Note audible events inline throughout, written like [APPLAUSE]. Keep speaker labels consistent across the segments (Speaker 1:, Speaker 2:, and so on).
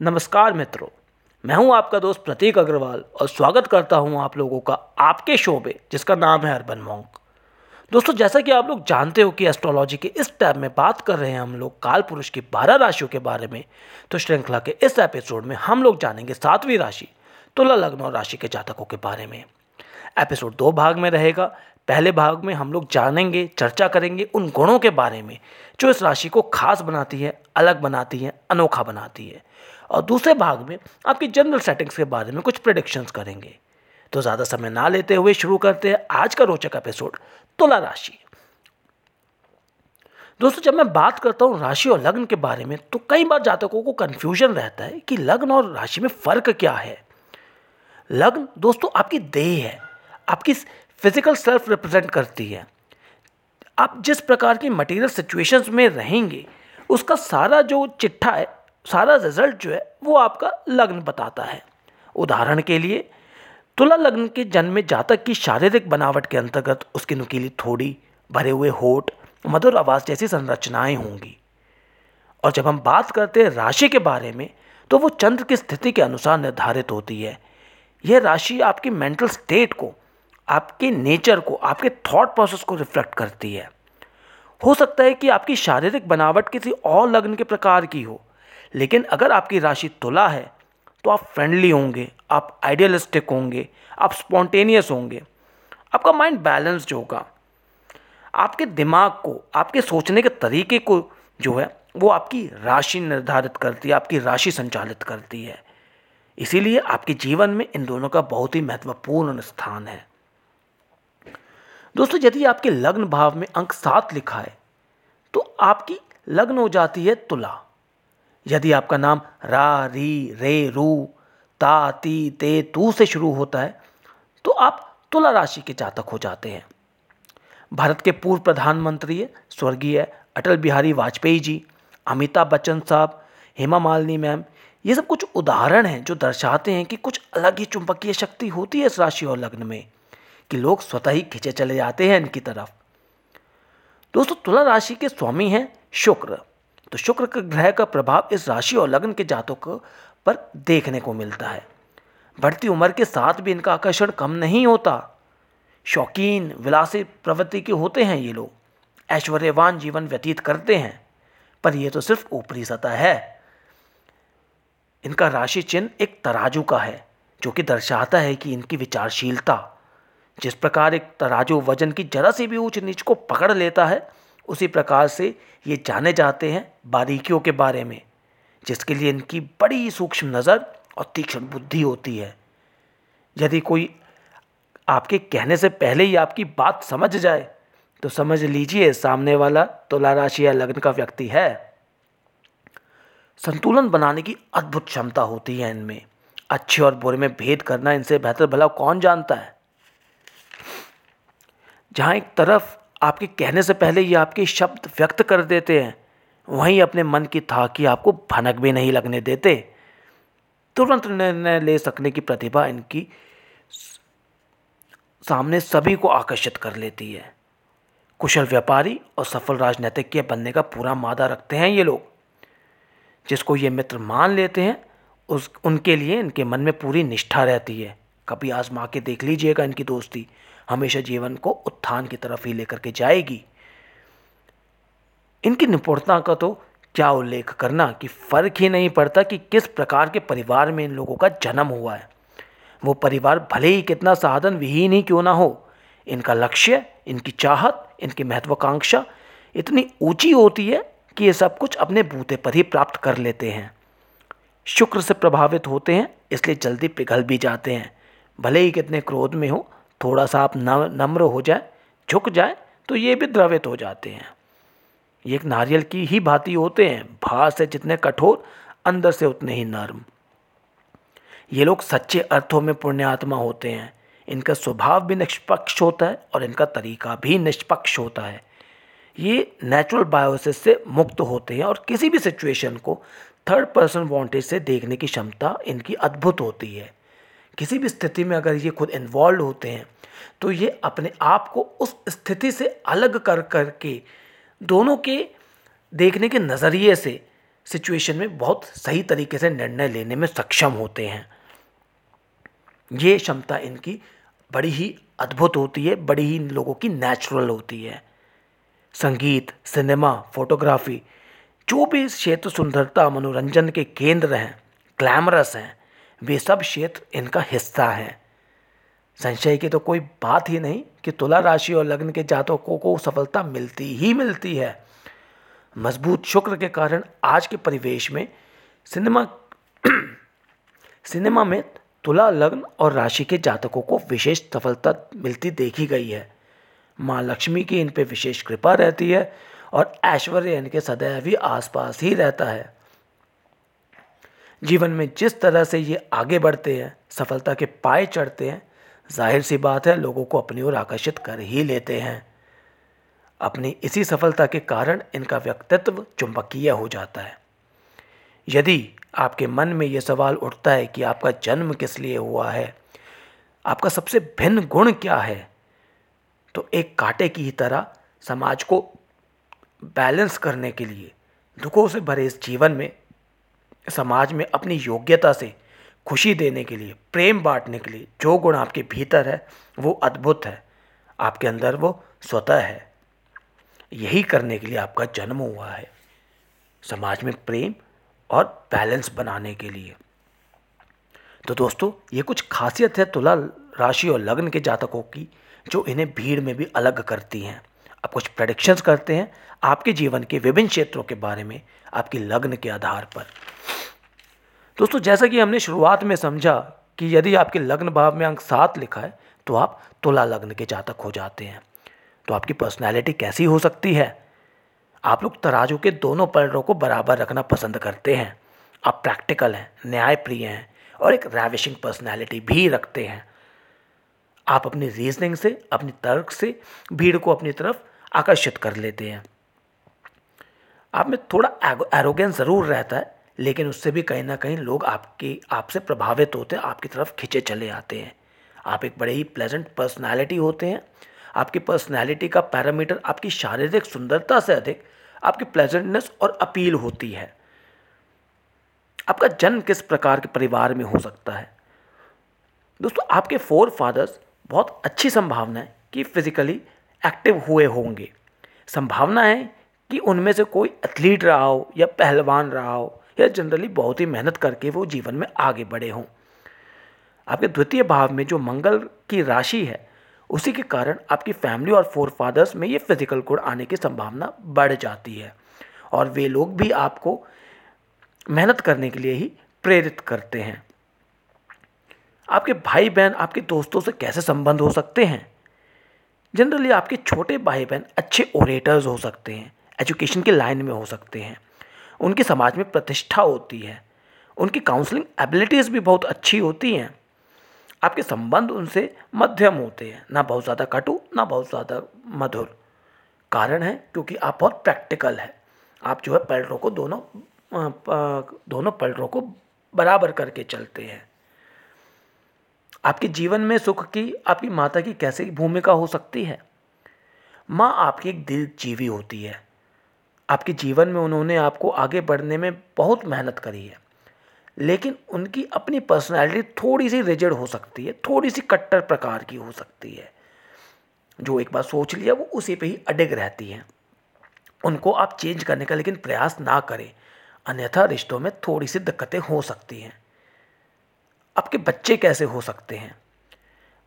Speaker 1: नमस्कार मित्रों, मैं हूँ आपका दोस्त प्रतीक अग्रवाल और स्वागत करता हूँ आप लोगों का आपके शो पे, जिसका नाम है अर्बन मॉन्क। दोस्तों, जैसा कि आप लोग जानते हो कि एस्ट्रोलॉजी के इस टैब में बात कर रहे हैं हम लोग काल पुरुष की बारह राशियों के बारे में तो श्रृंखला के इस एपिसोड में हम लोग जानेंगे सातवीं राशि, तुला लग्न और राशि के जातकों के बारे में। एपिसोड दो भाग में रहेगा, पहले भाग में हम लोग जानेंगे, चर्चा करेंगे उन गुणों के बारे में, जो इस राशि को खास बनाती है, अलग बनाती है, अनोखा बनाती है। और दूसरे भाग में आपकी जनरल सेटिंग्स के बारे में कुछ प्रिडिक्शंस करेंगे। तो ज़्यादा समय ना लेते हुए शुरू करते हैं आज का रोचक एपिसोड तुला राशि। दोस्तों, जब मैं बात करता हूँ राशि और लग्न के बारे में तो कई बार जातकों को कन्फ्यूज़न रहता है कि लग्न और राशि में फ़र्क क्या है। लग्न, दोस्तों, आपकी देह है। आपकी फ़िज़िकल सेल्फ रिप्रेजेंट करती है। आप जिस प्रकार की मटेरियल सिचुएशंस में रहेंगे, उसका सारा जो चिट्ठा है सारा रिज़ल्ट जो है, वो आपका लग्न बताता है। उदाहरण के लिए, तुला लग्न के जन्म में जातक की शारीरिक बनावट के अंतर्गत उसकी नुकीली थोड़ी, भरे हुए होठ, मधुर आवाज़ जैसी संरचनाएँ होंगी। और जब हम बात करते हैं राशि के बारे में तो वो चंद्र की स्थिति के अनुसार निर्धारित होती है। यह राशि आपकी मेंटल स्टेट को, आपके नेचर को, आपके थॉट प्रोसेस को रिफ्लेक्ट करती है। हो सकता है कि आपकी शारीरिक बनावट किसी और लग्न के प्रकार की हो लेकिन अगर आपकी राशि तुला है तो आप फ्रेंडली होंगे, आप आइडियलिस्टिक होंगे, आप स्पॉन्टेनियस होंगे। आपका माइंड बैलेंस्ड होगा। आपके दिमाग को, आपके सोचने के तरीके को जो है, वो आपकी राशि निर्धारित करती है, आपकी राशि संचालित करती है। इसीलिए आपके जीवन में इन दोनों का बहुत ही महत्वपूर्ण स्थान है। दोस्तों, यदि आपके लग्न भाव में अंक सात लिखा है तो आपकी लग्न हो जाती है तुला। यदि आपका नाम रा, री, रे, रू, ता, ती, ते, तू से शुरू होता है तो आप तुला राशि के जातक हो जाते हैं। भारत के पूर्व प्रधानमंत्री स्वर्गीय अटल बिहारी वाजपेयी जी, अमिताभ बच्चन साहब, हेमा मालिनी मैम, ये सब कुछ उदाहरण हैं जो दर्शाते हैं कि कुछ अलग ही चुंबकीय शक्ति होती है इस राशि और लग्न में, कि लोग स्वतः ही खिंचे चले जाते हैं इनकी तरफ़। दोस्तों, तुला राशि के स्वामी हैं शुक्र। तो शुक्र के ग्रह का प्रभाव इस राशि और लग्न के जातकों पर देखने को मिलता है। बढ़ती उम्र के साथ भी इनका आकर्षण कम नहीं होता। शौकीन, विलासी प्रवृत्ति के होते हैं ये लोग। ऐश्वर्यवान जीवन व्यतीत करते हैं, पर यह तो सिर्फ़ ऊपरी सतह है। इनका राशि चिन्ह एक तराजू का है, जो कि दर्शाता है कि इनकी विचारशीलता, जिस प्रकार एक तराजू वज़न की जरा सी भी ऊंच नीच को पकड़ लेता है उसी प्रकार से ये जाने जाते हैं बारीकियों के बारे में, जिसके लिए इनकी बड़ी सूक्ष्म नज़र और तीक्ष्ण बुद्धि होती है। यदि कोई आपके कहने से पहले ही आपकी बात समझ जाए तो समझ लीजिए सामने वाला तुला राशि या लग्न का व्यक्ति है। संतुलन बनाने की अद्भुत क्षमता होती है इनमें। अच्छे और बुरे में भेद करना इनसे बेहतर भला कौन जानता है? जहाँ एक तरफ़ आपके कहने से पहले ये आपके शब्द व्यक्त कर देते हैं। वहीं अपने मन की था कि आपको भनक भी नहीं लगने देते। तुरंत निर्णय ले सकने की प्रतिभा इनकी सामने सभी को आकर्षित कर लेती है। कुशल व्यापारी और सफल राजनीतिक के बनने का पूरा मादा रखते हैं ये लोग। जिसको ये मित्र मान लेते हैं, उस, उनके लिए इनके मन में पूरी निष्ठा रहती है। कभी आजमा के देख लीजिएगा इनकी दोस्ती। हमेशा जीवन को उत्थान की तरफ़ ही लेकर के जाएगी। इनकी निपुणता का तो क्या उल्लेख करना कि फ़र्क ही नहीं पड़ता कि किस प्रकार के परिवार में इन लोगों का जन्म हुआ है। वो परिवार भले ही कितना साधन विहीन ही क्यों ना हो, इनका लक्ष्य, इनकी चाहत, इनकी महत्वाकांक्षा इतनी ऊँची होती है कि ये सब कुछ अपने बूते पर ही प्राप्त कर लेते हैं। शुक्र से प्रभावित होते हैं, इसलिए जल्दी पिघल भी जाते हैं। भले ही कितने क्रोध में हो थोड़ा सा आप नम्र हो जाए, झुक जाए तो ये भी द्रवित हो जाते हैं। ये एक नारियल की ही भांति होते हैं बाहर से जितने कठोर, अंदर से उतने ही नर्म। ये लोग सच्चे अर्थों में पुण्यात्मा होते हैं। इनका स्वभाव भी निष्पक्ष होता है और इनका तरीका भी निष्पक्ष होता है। ये नेचुरल बायोसिस से मुक्त होते हैं और किसी भी सिचुएशन को थर्ड पर्सन वॉन्टेज से देखने की क्षमता इनकी अद्भुत होती है। किसी भी स्थिति में अगर ये खुद इन्वॉल्व होते हैं तो ये अपने आप को उस स्थिति से अलग कर कर के दोनों के देखने के नज़रिए से सिचुएशन में बहुत सही तरीके से निर्णय लेने में सक्षम होते हैं। ये क्षमता इनकी बड़ी ही अद्भुत होती है, बड़ी ही इन लोगों की नेचुरल होती है। संगीत, सिनेमा फोटोग्राफी जो भी क्षेत्र सुंदरता, मनोरंजन के केंद्र हैं ग्लैमरस हैं वे सब क्षेत्र इनका हिस्सा हैं। संशय की तो कोई बात ही नहीं कि तुला राशि और लग्न के जातकों को सफलता मिलती ही मिलती है। मज़बूत शुक्र के कारण आज के परिवेश में सिनेमा [CLEARS THROAT] सिनेमा में तुला, लग्न और राशि के जातकों को विशेष सफलता मिलती देखी गई है। माँ लक्ष्मी की इन पर विशेष कृपा रहती है और ऐश्वर्य इनके सदैव ही आसपास ही रहता है। जीवन में जिस तरह से ये आगे बढ़ते हैं, सफलता के पाए चढ़ते हैं, ज़ाहिर सी बात है, लोगों को अपनी ओर आकर्षित कर ही लेते हैं। अपनी इसी सफलता के कारण इनका व्यक्तित्व चुंबकीय हो जाता है। यदि आपके मन में ये सवाल उठता है कि आपका जन्म किस लिए हुआ है, आपका सबसे भिन्न गुण क्या है तो एक कांटे की तरह समाज को बैलेंस करने के लिए, दुखों से भरे इस जीवन में समाज में अपनी योग्यता से खुशी देने के लिए, प्रेम बांटने के लिए जो गुण आपके भीतर है, वो अद्भुत है। आपके अंदर वो स्वतः है। यही करने के लिए आपका जन्म हुआ है। समाज में प्रेम और बैलेंस बनाने के लिए। तो दोस्तों, ये कुछ खासियत है तुला राशि और लग्न के जातकों की, जो इन्हें भीड़ में भी अलग करती हैं। अब कुछ प्रडिक्शंस करते हैं आपके जीवन के विभिन्न क्षेत्रों के बारे में, आपकी लग्न के आधार पर। दोस्तों, जैसा कि हमने शुरुआत में समझा कि यदि आपके लग्न भाव में अंक सात लिखा है तो आप तुला लग्न के जातक हो जाते हैं। तो आपकी पर्सनैलिटी कैसी हो सकती है? आप लोग तराजू के दोनों पलड़ों को बराबर रखना पसंद करते हैं। आप प्रैक्टिकल हैं, न्यायप्रिय हैं और एक रैविशिंग पर्सनैलिटी भी रखते हैं। आप अपनी रीजनिंग से, अपनी तर्क से, भीड़ को अपनी तरफ़ आकर्षित कर लेते हैं। आप में थोड़ा एरोगेंस ज़रूर रहता है लेकिन उससे भी कहीं ना कहीं लोग आपकी, आपसे प्रभावित होते हैं, आपकी तरफ़ खिंचे चले आते हैं। आप एक बड़े ही प्लेजेंट पर्सनैलिटी होते हैं। आपकी पर्सनैलिटी का पैरामीटर आपकी शारीरिक सुंदरता से अधिक, आपकी प्लेजेंटनेस और अपील होती है। आपका जन्म किस प्रकार के परिवार में हो सकता है? दोस्तों, आपके फोर फादर्स बहुत अच्छी संभावना है कि फिजिकली एक्टिव हुए होंगे। संभावना है कि उनमें से कोई एथलीट रहा हो या पहलवान रहा हो या जनरली बहुत ही मेहनत करके वो जीवन में आगे बढ़े हों। आपके द्वितीय भाव में जो मंगल की राशि है, उसी के कारण आपकी फैमिली और फोर फादर्स में ये फ़िज़िकल गुण आने की संभावना बढ़ जाती है और वे लोग भी आपको मेहनत करने के लिए ही प्रेरित करते हैं। आपके भाई बहन आपके दोस्तों से कैसे संबंध हो सकते हैं? जनरली आपके छोटे भाई बहन अच्छे ओरेटर्स हो सकते हैं एजुकेशन के लाइन में हो सकते हैं। उनकी समाज में प्रतिष्ठा होती है। उनकी काउंसलिंग एबिलिटीज़ भी बहुत अच्छी होती हैं। आपके संबंध उनसे मध्यम होते हैं। ना बहुत ज़्यादा कटु, ना बहुत ज़्यादा मधुर। कारण है क्योंकि आप बहुत प्रैक्टिकल है। आप जो है पलटों को दोनों दोनों पलटों को बराबर करके चलते हैं। आपके जीवन में सुख की, आपकी माता की कैसे भूमिका हो सकती है? माँ आपकी एक दिल जीवी होती है। आपके जीवन में उन्होंने आपको आगे बढ़ने में बहुत मेहनत करी है। लेकिन उनकी अपनी पर्सनैलिटी थोड़ी सी रिजिड हो सकती है थोड़ी सी कट्टर प्रकार की हो सकती है। जो एक बार सोच लिया, वो उसी पे ही अडिग रहती हैं। उनको आप चेंज करने का लेकिन प्रयास ना करें, अन्यथा रिश्तों में थोड़ी सी दिक्कतें हो सकती हैं। आपके बच्चे कैसे हो सकते हैं?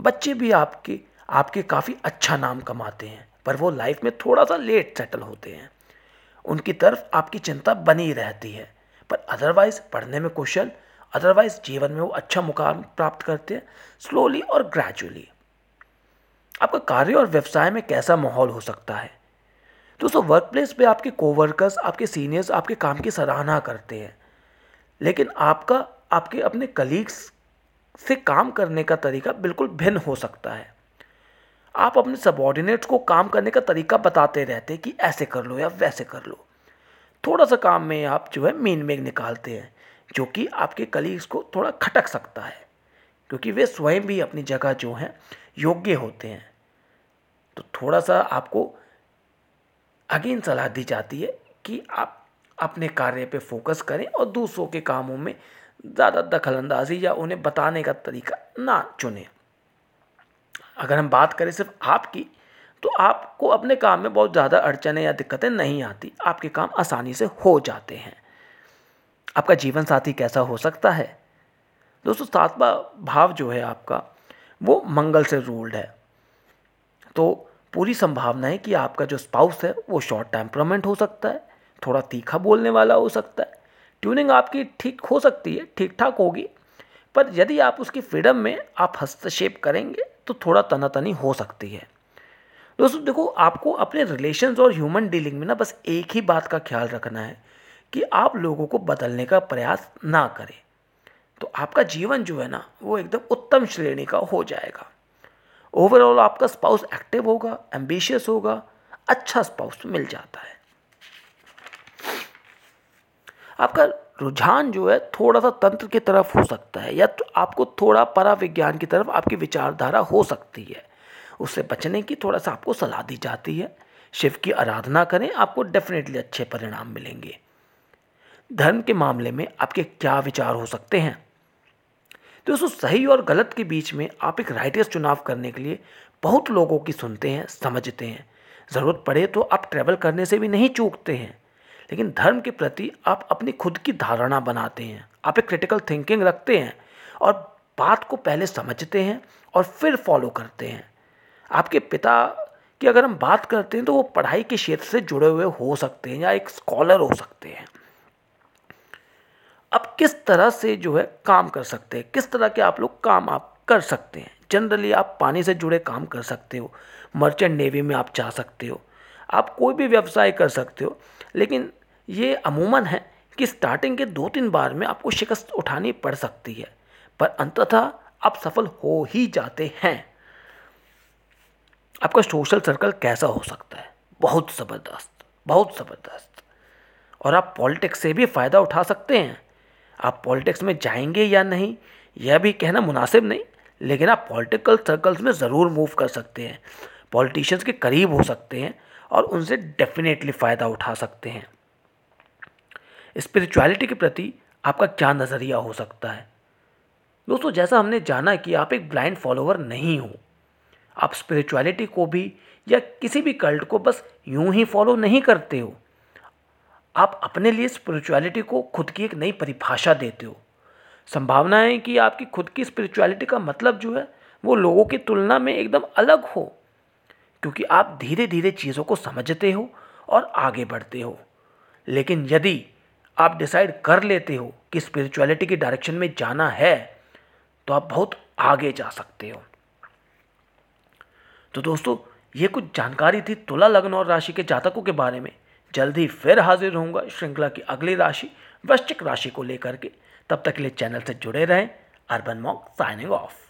Speaker 1: बच्चे भी आपके आपके काफ़ी अच्छा नाम कमाते हैं, पर वो लाइफ में थोड़ा सा लेट सेटल होते हैं। उनकी तरफ़ आपकी चिंता बनी रहती है। पर अदरवाइज़ पढ़ने में कुशल अदरवाइज़ जीवन में वो अच्छा मुकाम प्राप्त करते हैं स्लोली और ग्रेजुअली आपका कार्य और व्यवसाय में कैसा माहौल हो सकता है? दोस्तों वर्क प्लेस पर आपके कोवर्कर्स आपके सीनियर्स आपके काम की सराहना करते हैं। लेकिन आपका, आपके अपने कलीग्स से काम करने का तरीका बिल्कुल भिन्न हो सकता है। आप अपने सबॉर्डिनेट्स को काम करने का तरीका बताते रहते हैं कि ऐसे कर लो या वैसे कर लो। थोड़ा सा काम में आप जो है मेन मेघ निकालते हैं, जो कि आपके कलीग्स को थोड़ा खटक सकता है, क्योंकि वे स्वयं भी अपनी जगह जो हैं योग्य होते हैं। तो थोड़ा सा आपको अगेन सलाह दी जाती है कि आप अपने कार्य पे फोकस करें और दूसरों के कामों में ज़्यादा दखल अंदाजी या उन्हें बताने का तरीका ना चुनें। अगर हम बात करें सिर्फ़ आपकी तो आपको अपने काम में बहुत ज़्यादा अड़चने या दिक्कतें नहीं आती। आपके काम आसानी से हो जाते हैं। आपका जीवन साथी कैसा हो सकता है? दोस्तों, सातवा भाव जो है आपका, वो मंगल से रूल्ड है। तो पूरी संभावना है कि आपका जो स्पाउस है, वो शॉर्ट टेम्परामेंट हो सकता है, थोड़ा तीखा बोलने वाला हो सकता है। ट्यूनिंग आपकी ठीक हो सकती है ठीक ठाक होगी, पर यदि आप उसकी फ्रीडम में आप हस्तक्षेप करेंगे तो थोड़ा तनातनी हो सकती है। दोस्तों, देखो, आपको अपने रिलेशंस और ह्यूमन डीलिंग में ना बस एक ही बात का ख्याल रखना है कि आप लोगों को बदलने का प्रयास ना करें। तो आपका जीवन जो है ना, वो एकदम उत्तम श्रेणी का हो जाएगा। ओवरऑल आपका स्पाउस एक्टिव होगा एम्बिशियस होगा अच्छा स्पाउस मिल जाता है। आपका रुझान जो है थोड़ा सा तंत्र की तरफ़ हो सकता है या तो आपको थोड़ा परा विज्ञान की तरफ़ आपकी विचारधारा हो सकती है। उससे बचने की थोड़ा सा आपको सलाह दी जाती है। शिव की आराधना करें, आपको डेफिनेटली अच्छे परिणाम मिलेंगे। धर्म के मामले में आपके क्या विचार हो सकते हैं? दोस्तों, सही और गलत के बीच में आप एक राइटियस चुनाव करने के लिए बहुत लोगों की सुनते हैं, समझते हैं। ज़रूरत पड़े तो आप ट्रैवल करने से भी नहीं चूकते हैं। लेकिन धर्म के प्रति आप अपनी खुद की धारणा बनाते हैं, आप एक क्रिटिकल थिंकिंग रखते हैं और बात को पहले समझते हैं और फिर फॉलो करते हैं। आपके पिता की अगर हम बात करते हैं तो वो पढ़ाई के क्षेत्र से जुड़े हुए हो सकते हैं या एक स्कॉलर हो सकते हैं। अब किस तरह से जो है काम कर सकते हैं? किस तरह के आप लोग काम आप कर सकते हैं? जनरली आप पानी से जुड़े काम कर सकते हो मर्चेंट नेवी में आप जा सकते हो, आप कोई भी व्यवसाय कर सकते हो, लेकिन ये अमूमन है कि स्टार्टिंग के दो तीन बार में आपको शिकस्त उठानी पड़ सकती है, पर अंततः आप सफल हो ही जाते हैं। आपका सोशल सर्कल कैसा हो सकता है? बहुत ज़बरदस्त बहुत ज़बरदस्त। और आप पॉलिटिक्स से भी फ़ायदा उठा सकते हैं। आप पॉलिटिक्स में जाएँगे या नहीं, यह भी कहना मुनासिब नहीं, लेकिन आप पॉलिटिकल सर्कल्स में ज़रूर मूव कर सकते हैं। पॉलिटिशियंस के करीब हो सकते हैं और उनसे डेफिनेटली फ़ायदा उठा सकते हैं। स्पिरिचुअलिटी के प्रति आपका क्या नज़रिया हो सकता है? दोस्तों, जैसा हमने जाना कि आप एक ब्लाइंड फॉलोअर नहीं हो। आप स्पिरिचुअलिटी को भी या किसी भी कल्ट को बस यूँ ही फॉलो नहीं करते हो। आप अपने लिए स्पिरिचुअलिटी को खुद की एक नई परिभाषा देते हो। संभावना है कि आपकी खुद की स्पिरिचुअलिटी का मतलब जो है, वो लोगों की तुलना में एकदम अलग हो। क्योंकि आप धीरे धीरे चीज़ों को समझते हो और आगे बढ़ते हो। लेकिन यदि आप डिसाइड कर लेते हो कि स्पिरिचुअलिटी की डायरेक्शन में जाना है तो आप बहुत आगे जा सकते हो। तो दोस्तों, ये कुछ जानकारी थी तुला लग्न और राशि के जातकों के बारे में। जल्द ही फिर हाजिर होऊँगा श्रृंखला की अगली राशि, वृश्चिक राशि को लेकर के। तब तक के लिए चैनल से जुड़े रहें। Urban mock signing of